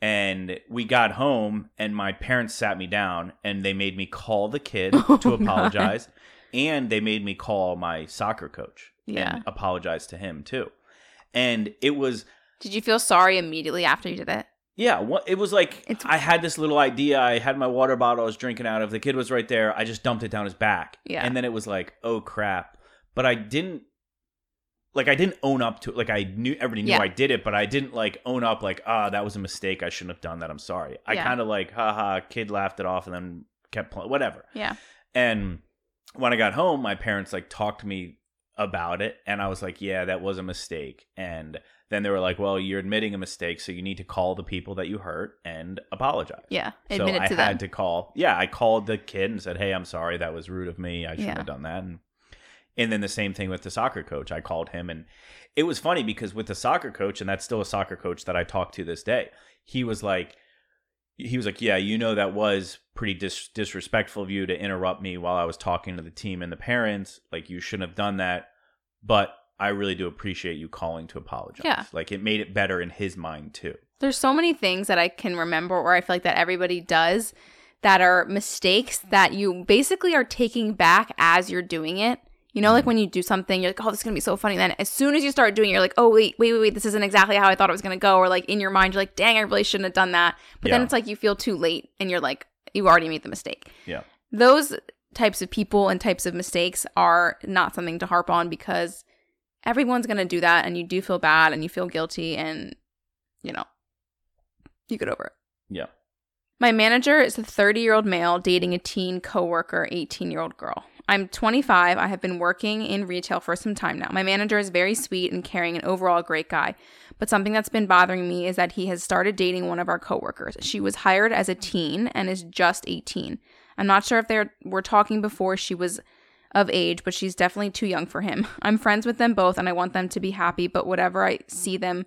and we got home and my parents sat me down and they made me call the kid Oh, to God. apologize and they made me call my soccer coach Yeah. and apologize to him too and it was Did you feel sorry immediately after you did it? Yeah what it was like It's- i had this little idea i had my water bottle i was drinking out of the kid was right there i just dumped it down his back Yeah. and then it was like oh crap but i didn't like i didn't own up to it like i knew everybody knew Yeah. i did it but i didn't like own up like ah that was a mistake i shouldn't have done that i'm sorry i Yeah. kind of like haha kid laughed it off and then kept playing whatever Yeah. and when I got home, my parents like talked to me about it, and I was like, "Yeah, that was a mistake." And then they were like, "Well, you're admitting a mistake, so you need to call the people that you hurt and apologize." Yeah. So Admit it I to had to call. Yeah, I called the kid and said, "Hey, I'm sorry. That was rude of me. I shouldn't Yeah. have done that." And and then the same thing with the soccer coach. I called him, and it was funny because with the soccer coach, and that's still a soccer coach that I talk to this day. He was like, he was like, "Yeah, you know that was pretty dis- disrespectful of you to interrupt me while I was talking to the team and the parents. Like you shouldn't have done that, but." I really do appreciate you calling to apologize. Yeah. Like it made it better in his mind too. There's so many things that I can remember where I feel like that everybody does that are mistakes that you basically are taking back as you're doing it. You know, like Mm-hmm. when you do something, you're like, oh, this is going to be so funny. Then as soon as you start doing it, you're like, oh, wait, wait, wait, wait, this isn't exactly how I thought it was going to go. Or like in your mind, you're like, dang, I really shouldn't have done that. But then it's like you feel too late and you're like, you already made the mistake. Yeah. Those types of people and types of mistakes are not something to harp on because everyone's going to do that and you do feel bad and you feel guilty and, you know, you get over it. Yeah. My manager is a 30 year old male dating a teen coworker, 18 year old girl. I'm 25. I have been working in retail for some time now. My manager is very sweet and caring and overall a great guy. But something that's been bothering me is that he has started dating one of our coworkers. She was hired as a teen and is just 18. I'm not sure if they were talking before she was of age, but she's definitely too young for him. I'm friends with them both and I want them to be happy, but whatever I see them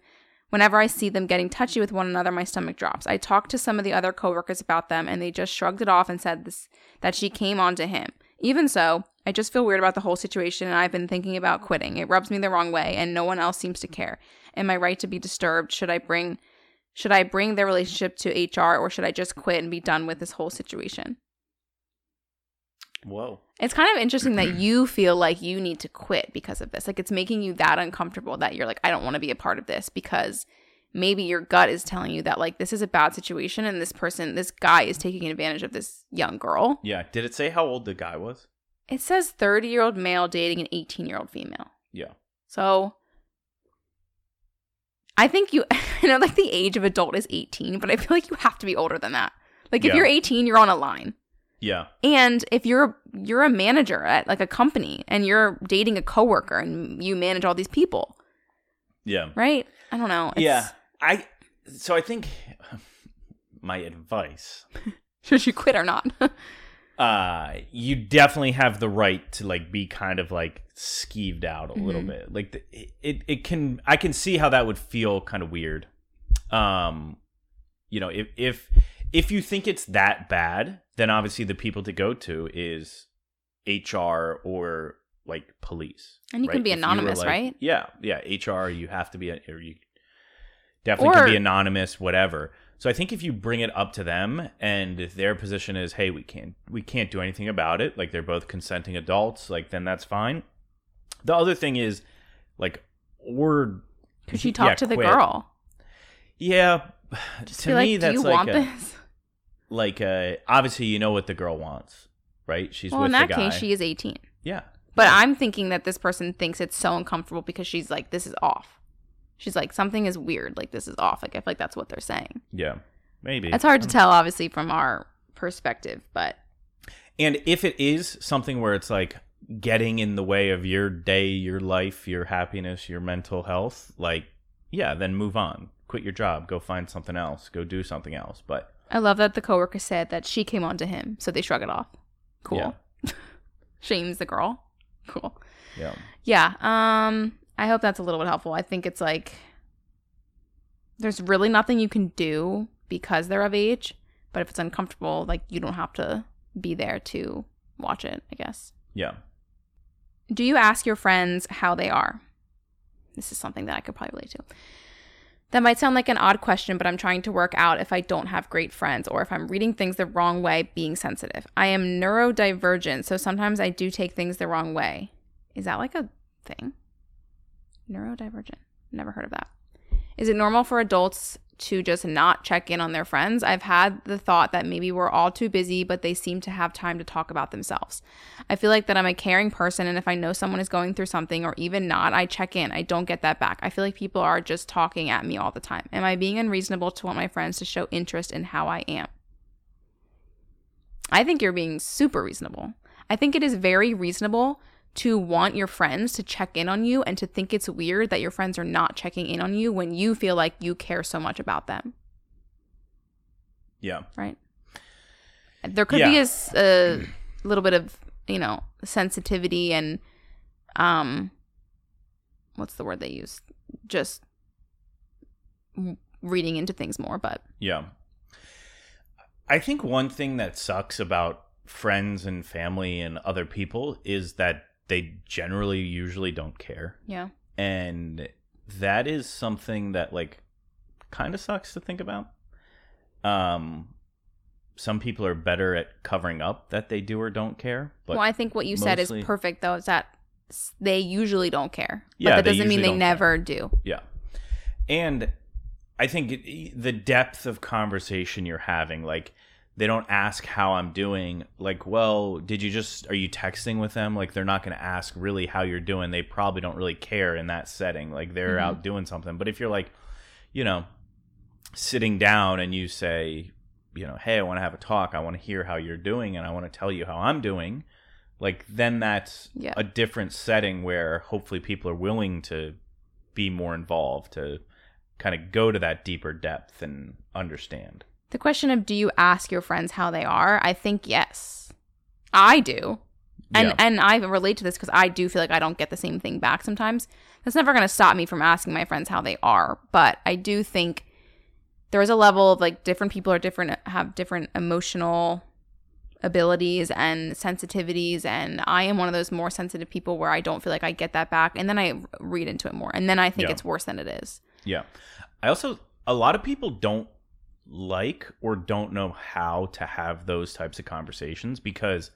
Whenever I see them getting touchy with one another, my stomach drops. I talked to some of the other coworkers about them and they just shrugged it off and said this that she came on to him. Even so, I just feel weird about the whole situation and I've been thinking about quitting. It rubs me the wrong way and no one else seems to care. Am I right to be disturbed? Should I bring should I bring their relationship to HR or should I just quit and be done with this whole situation? Whoa. It's kind of interesting that you feel like you need to quit because of this. Like it's making you that uncomfortable that you're like, I don't want to be a part of this because maybe your gut is telling you that like this is a bad situation and this person, this guy is taking advantage of this young girl. Yeah. Did it say how old the guy was? It says 30 year old male dating an 18 year old female. Yeah. So I think you, you know like the age of adult is 18, but I feel like you have to be older than that. Like if Yeah. you're 18, you're on a line. Yeah. And if you're you're a manager at like a company and you're dating a coworker and you manage all these people, Yeah. right? I don't know. It's- yeah. I so I think my advice Should you quit or not? uh you definitely have the right to like be kind of like skeeved out a little Mhm. bit like the, it it can i can see how that would feel kind of weird um you know if if if you think it's that bad then obviously the people to go to is hr or like police And you can be If anonymous, like- right? yeah yeah hr you have to be or you definitely can be anonymous whatever so i think if you bring it up to them and their position is hey we can't we can't do anything about it like they're both consenting adults like then that's fine the other thing is like or Could she talk yeah, to the quit. girl? yeah Just to me like, that's like want a, this? Like uh obviously you know what the girl wants right she's Well, in that case, she is 18. yeah But I'm thinking that this person thinks it's so uncomfortable because she's like, this is off. She's like, something is weird. Like, this is off. Like, I feel like that's what they're saying. yeah maybe It's hard to tell, obviously, from our perspective, but And if it is something where it's like getting in the way of your day, your life, your happiness, your mental health, like, yeah, then move on. Quit your job. Go find something else. Go do something else. But I love that the coworker said that she came on to him, so they shrug it off. Cool. Shames the girl. Cool. yeah. Yeah. Um I hope that's a little bit helpful. I think it's like there's really nothing you can do because they're of age, but if it's uncomfortable, like you don't have to be there to watch it, I guess. Yeah. Do you ask your friends how they are? This is something that I could probably relate to. That might sound like an odd question, but I'm trying to work out if I don't have great friends or if I'm reading things the wrong way, being sensitive. I am neurodivergent, so sometimes I do take things the wrong way. Is that like a thing? Neurodivergent. Never heard of that. Is it normal for adults to just not check in on their friends? I've had the thought that maybe we're all too busy, but they seem to have time to talk about themselves. I feel like that I'm a caring person, and if I know someone is going through something or even not, I check in. I don't get that back. I feel like people are just talking at me all the time. Am I being unreasonable to want my friends to show interest in how I am? I think you're being super reasonable. I think it is very reasonable to want your friends to check in on you and to think it's weird that your friends are not checking in on you when you feel like you care so much about them, Yeah. right? There could be a Yeah. a, little bit of, you know, sensitivity and um what's the word they use? Just reading into things more, but Yeah. I think one thing that sucks about friends and family and other people is that they generally usually don't care. yeah. and that is something that like kind of sucks to think about um some people are better at covering up that they do or don't care but well, I think what you said is perfect though, is that they usually don't care. Yeah, but that doesn't mean they never do. yeah and i think the depth of conversation you're having like they don't ask how i'm doing. Like well did you just are you texting with them? Like they're not going to ask really how you're doing. They probably don't really care in that setting. Like they're Mhm. out doing something. But if you're like you know sitting down and you say you know hey i want to have a talk. I want to hear how you're doing and i want to tell you how i'm doing like then that's Yeah. a different setting where hopefully people are willing to be more involved to kind of go to that deeper depth and understand The question of do you ask your friends how they are? I think yes. I do. And yeah. and I relate to this because I do feel like I don't get the same thing back sometimes. That's never going to stop me from asking my friends how they are, but I do think there is a level of like different people are different have different emotional abilities and sensitivities and I am one of those more sensitive people where I don't feel like I get that back and then I read into it more and then I think Yeah. it's worse than it is. Yeah. I also a lot of people don't like or don't know how to have those types of conversations because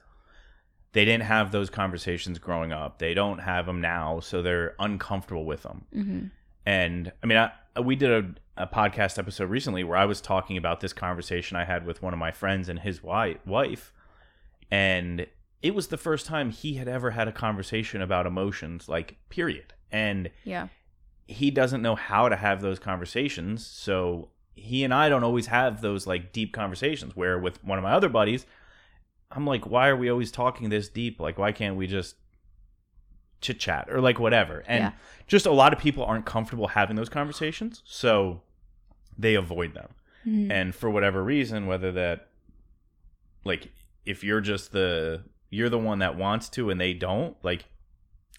they didn't have those conversations growing up. They don't have them now, so they're uncomfortable with them. Mhm. And I mean, I, we did a, a podcast episode recently where I was talking about this conversation I had with one of my friends and his wife, wife, and it was the first time he had ever had a conversation about emotions, like period. And Yeah. he doesn't know how to have those conversations, so he and I don't always have those like deep conversations. Where with one of my other buddies, I'm like, why are we always talking this deep? Like, why can't we just chit chat or like whatever. And Yeah. just a lot of people aren't comfortable having those conversations, so they avoid them. Mhm. And for whatever reason, whether that like if you're just the you're the one that wants to and they don't, like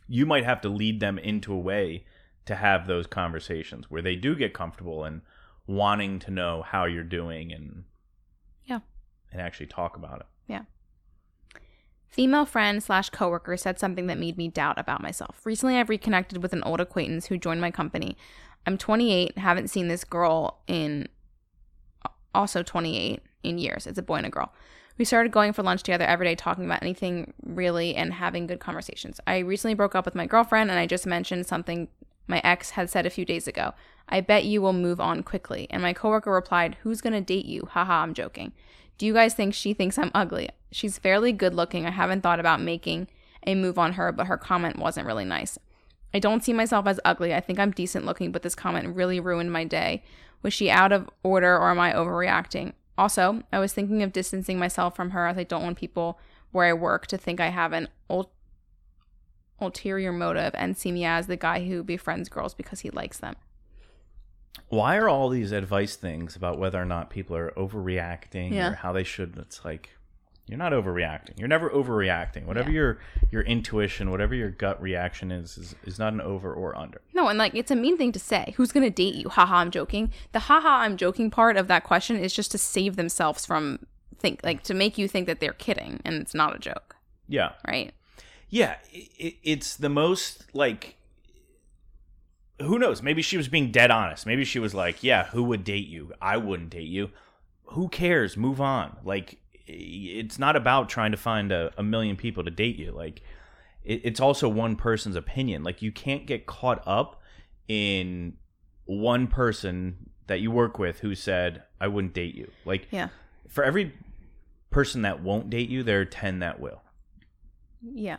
you might have to lead them into a way to have those conversations where they do get comfortable and wanting to know how you're doing and Yeah. and actually talk about it. Yeah. Female friend slash coworker said something that made me doubt about myself. Recently, I've reconnected with an old acquaintance who joined my company. I'm 28, haven't seen this girl in uh, also 28 in years. It's a boy and a girl. We started going for lunch together every day, talking about anything really and having good conversations. I recently broke up with my girlfriend, and I just mentioned something my ex had said a few days ago. I bet you will move on quickly. And my coworker replied, Who's gonna date you? Haha, I'm joking. Do you guys think she thinks I'm ugly? She's fairly good looking. I haven't thought about making a move on her, but her comment wasn't really nice. I don't see myself as ugly. I think I'm decent looking, but this comment really ruined my day. Was she out of order or am I overreacting? Also, I was thinking of distancing myself from her as I don't want people where I work to think I have an ul- ulterior motive and see me as the guy who befriends girls because he likes them. Why are all these advice things about whether or not people are overreacting Yeah. or how they should? It's like you're not overreacting. You're never overreacting. Whatever Yeah. your your intuition, whatever your gut reaction is, is, is not an over or under. No, and like it's a mean thing to say. Who's gonna date you? Haha, I'm joking. The haha, I'm joking part of that question is just to save themselves from think like to make you think that they're kidding and it's not a joke, Yeah, right? Yeah. It, it's the most like. Who knows? Maybe she was being dead honest. Maybe she was like, "Yeah, who would date you? I wouldn't date you. Who cares? Move on." Like, it's not about trying to find a, a million people to date you. Like, it, it's also one person's opinion. Like, you can't get caught up in one person that you work with who said, "I wouldn't date you." Like, Yeah. for every person that won't date you, there are ten that will. Yeah.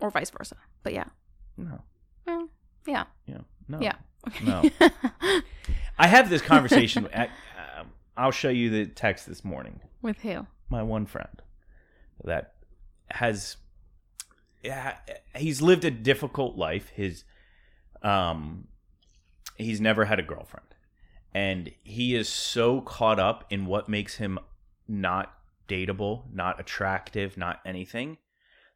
Or vice versa. But yeah. No, Well, yeah. yeah, no, Yeah. no. I have this conversation. at, um, I'll show you the text this morning. With who? My one friend that has, yeah, he's lived a difficult life. His, um, he's never had a girlfriend, and he is so caught up in what makes him not dateable, not attractive, not anything,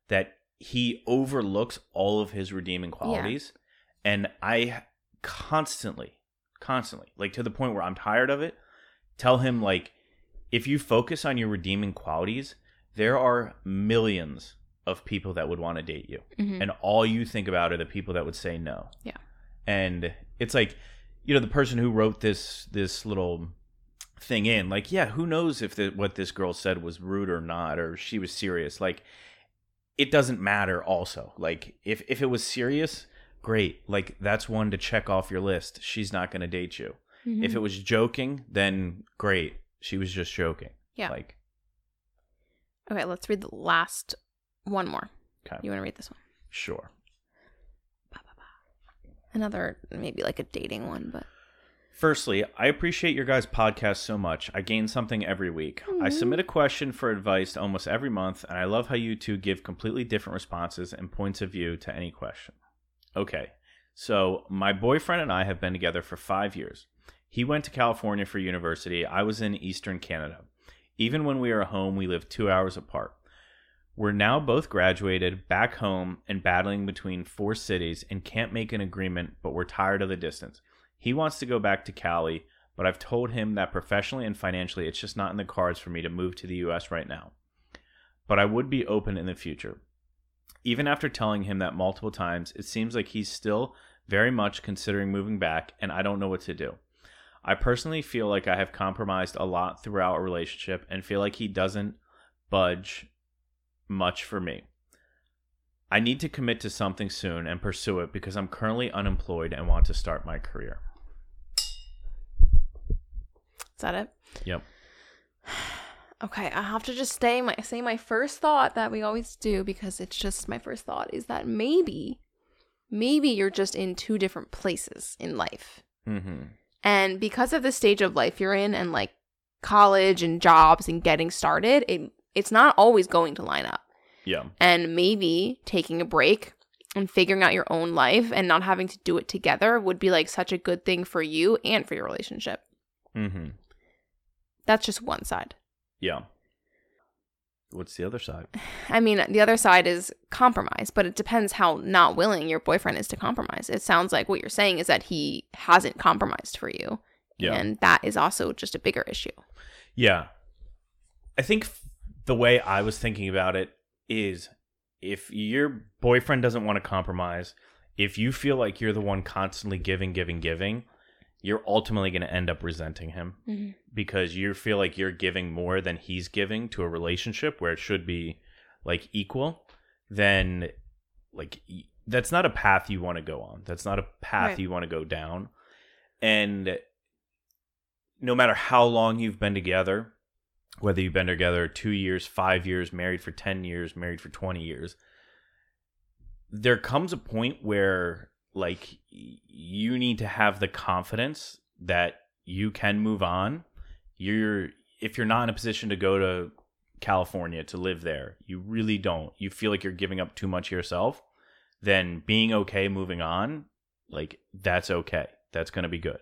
that he overlooks all of his redeeming qualities. And I constantly, constantly, like to the point where I'm tired of it, tell him like, if you focus on your redeeming qualities, there are millions of people that would want to date you, Mhm. and all you think about are the people that would say no. Yeah. And it's like, you know, the person who wrote this this little thing in, like, yeah, who knows if the, what this girl said was rude or not, or she was serious. Like, it doesn't matter. Also, like, if if it was serious, great. Like, that's one to check off your list. She's not going to date you. Mhm. If it was joking, then great. She was just joking. Yeah. Like, Okay, let's read the last one more. okay, You want to read this one? sure. Another maybe like a dating one, but Firstly, I appreciate your guys' podcast so much. I gain something every week. I mm-hmm. submit a question for advice almost every month, and I love how you two give completely different responses and points of view to any question. Okay, so my boyfriend and I have been together for five years. He went to California for university. I was in Eastern Canada. Even when we were home, we lived two hours apart. We're now both graduated, back home, and battling between four cities and can't make an agreement, but we're tired of the distance. He wants to go back to Cali, but I've told him that professionally and financially it's just not in the cards for me to move to the US right now. But I would be open in the future. Even after telling him that multiple times, it seems like he's still very much considering moving back, and I don't know what to do. I personally feel like I have compromised a lot throughout our relationship and feel like he doesn't budge much for me. I need to commit to something soon and pursue it because I'm currently unemployed and want to start my career. Is that it? Yep. Okay, I have to just stay my say my first thought that we always do because it's just my first thought is that maybe maybe you're just in two different places in life. Mm-hmm. And because of the stage of life you're in and like college and jobs and getting started, it it's not always going to line up. Yeah. And maybe taking a break and figuring out your own life and not having to do it together would be like such a good thing for you and for your relationship. Mm-hmm. That's just one side. Yeah. What's the other side? I mean, the other side is compromise, but it depends how not willing your boyfriend is to compromise. It sounds like what you're saying is that he hasn't compromised for you. Yeah. And that is also just a bigger issue. Yeah. I think f- the way I was thinking about it is if your boyfriend doesn't want to compromise, if you feel like you're the one constantly giving, giving, giving, you're ultimately going to end up resenting him Mhm. because you feel like you're giving more than he's giving to a relationship where it should be like equal, then like that's not a path you want to go on. That's not a path Right. you want to go down. And no matter how long you've been together, whether you've been together 2 years, 5 years, married for 10 years, married for 20 years, there comes a point where like you need to have the confidence that you can move on. You're if you're not in a position to go to California to live there, you really don't. You feel like you're giving up too much of yourself, then being okay moving on, like that's okay. That's going to be good.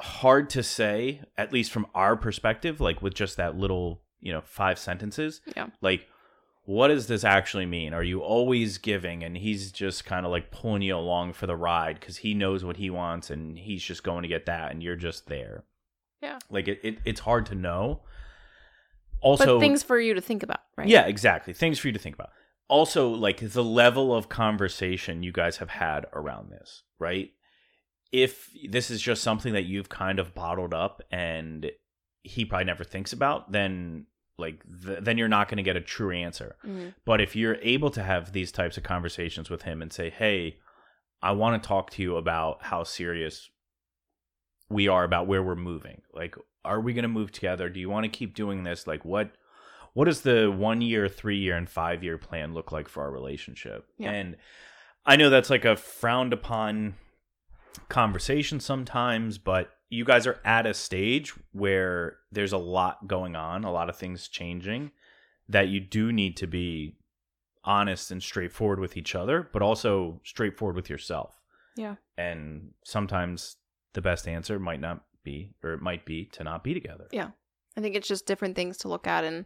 Hard to say, at least from our perspective, like with just that little, you know, five sentences. Yeah. Like what does this actually mean? Are you always giving and he's just kind of like pulling you along for the ride because he knows what he wants and he's just going to get that and you're just there? Yeah. Like it, it it's hard to know. Also, but things for you to think about, right? yeah, exactly. Things for you to think about. Also, like the level of conversation you guys have had around this, right? If this is just something that you've kind of bottled up and he probably never thinks about, then like th- then you're not going to get a true answer. Mhm. But if you're able to have these types of conversations with him and say, "Hey, I want to talk to you about how serious we are about where we're moving. Like, are we going to move together? Do you want to keep doing this? Like, what what does the one year, three year, and five year plan look like for our relationship?" Yeah. And I know that's like a frowned upon conversation sometimes, but you guys are at a stage where there's a lot going on, a lot of things changing that you do need to be honest and straightforward with each other, but also straightforward with yourself. Yeah. And sometimes the best answer might not be, or it might be to not be together. Yeah. I think it's just different things to look at and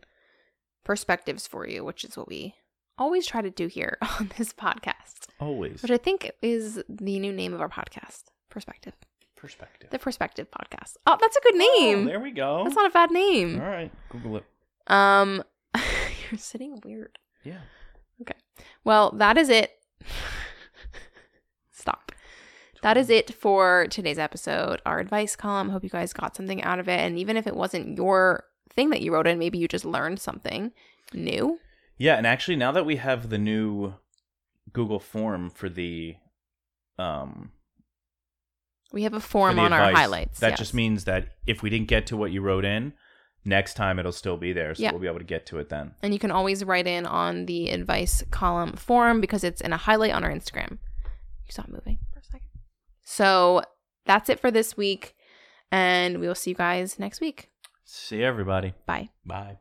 perspectives for you, which is what we always try to do here on this podcast, Always which I think is the new name of our podcast, Perspective. Perspective. The Perspective Podcast. Oh, that's a good Oh, name. there we go. that's not a bad name. All right, Google it. Um, you're sitting weird. Yeah. Okay. Well, that is it. Stop. That is it for today's episode, our advice column. Hope you guys got something out of it. And even if it wasn't your thing that you wrote in, maybe you just learned something new. Yeah, and actually, now that we have the new Google form for the um We have a for form on our highlights. that yes. just means that if we didn't get to what you wrote in, next time it'll still be there, so Yeah. we'll be able to get to it then. And you can always write in on the advice column form because it's in a highlight on our Instagram. You stop moving for a second. So that's it for this week. And we will see you guys next week. See everybody. Bye. Bye.